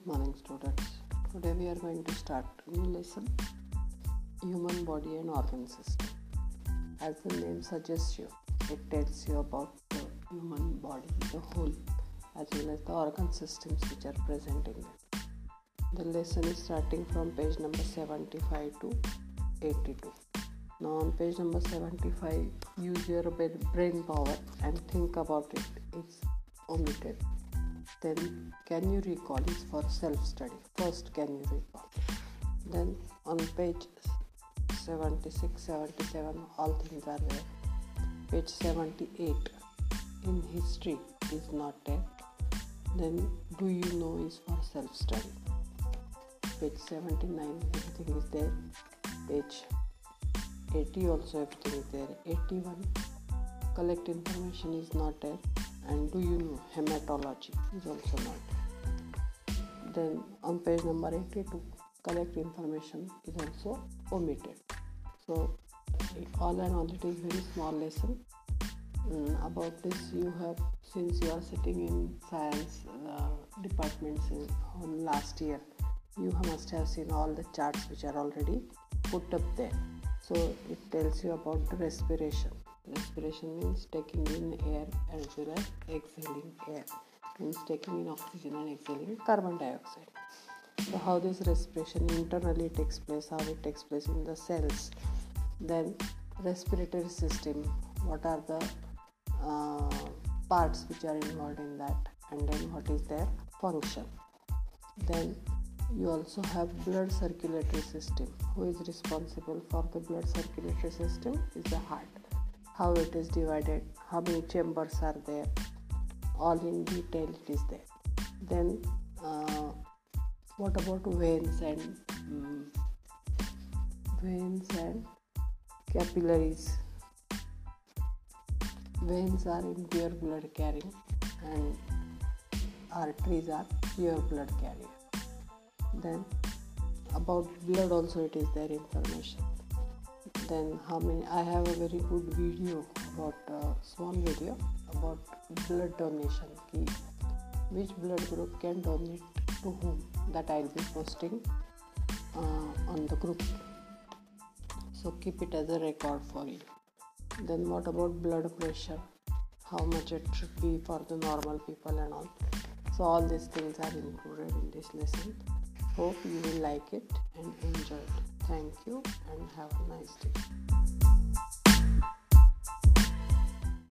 Good morning, students. Today we are going to start new lesson Human Body and Organ System. As the name suggests you, it tells you about the human body, the whole, as well as the organ systems which are present in it. The lesson is starting from page number 75 to 82. Now, on page number 75, use your brain power and think about it. It's omitted then can you recall is for self study first can you recall? Then on page 76 77 all things are there. Page 78 in history is not there. Then do you know is for self study page 79 everything is there. Page 80 also everything is there. 81 collect information is not there and do you know hematology? Is also not then on page number 82 collect information is also omitted. So all in all it is very small lesson. Mm, about this you have since you are sitting in science uh, departments in, on last year you must have seen all the charts which are already put up there. So it tells you about the respiration Respiration means taking in air as well as exhaling air. Means taking in oxygen and exhaling carbon dioxide. So how this respiration internally takes place, how it takes place in the cells. Then respiratory system, what are the uh, parts which are involved in that and then what is their function. Then you also have blood circulatory system. Who is responsible for the blood circulatory system is the heart how it is divided, how many chambers are there, all in detail it is there. Then, uh, what about veins and um, veins and capillaries? Veins are in pure blood carrying, and arteries are pure blood carrier. Then, about blood also it is there information then how many i have a very good video about uh, small video about blood donation key. Which blood group can donate to whom that i'll be posting uh, on the group. So keep it as a record for you. Then what about blood pressure? How much it should be for the normal people and all? So all these things are included in this lesson Hope you will like it and enjoy it. Thank you and have a nice day.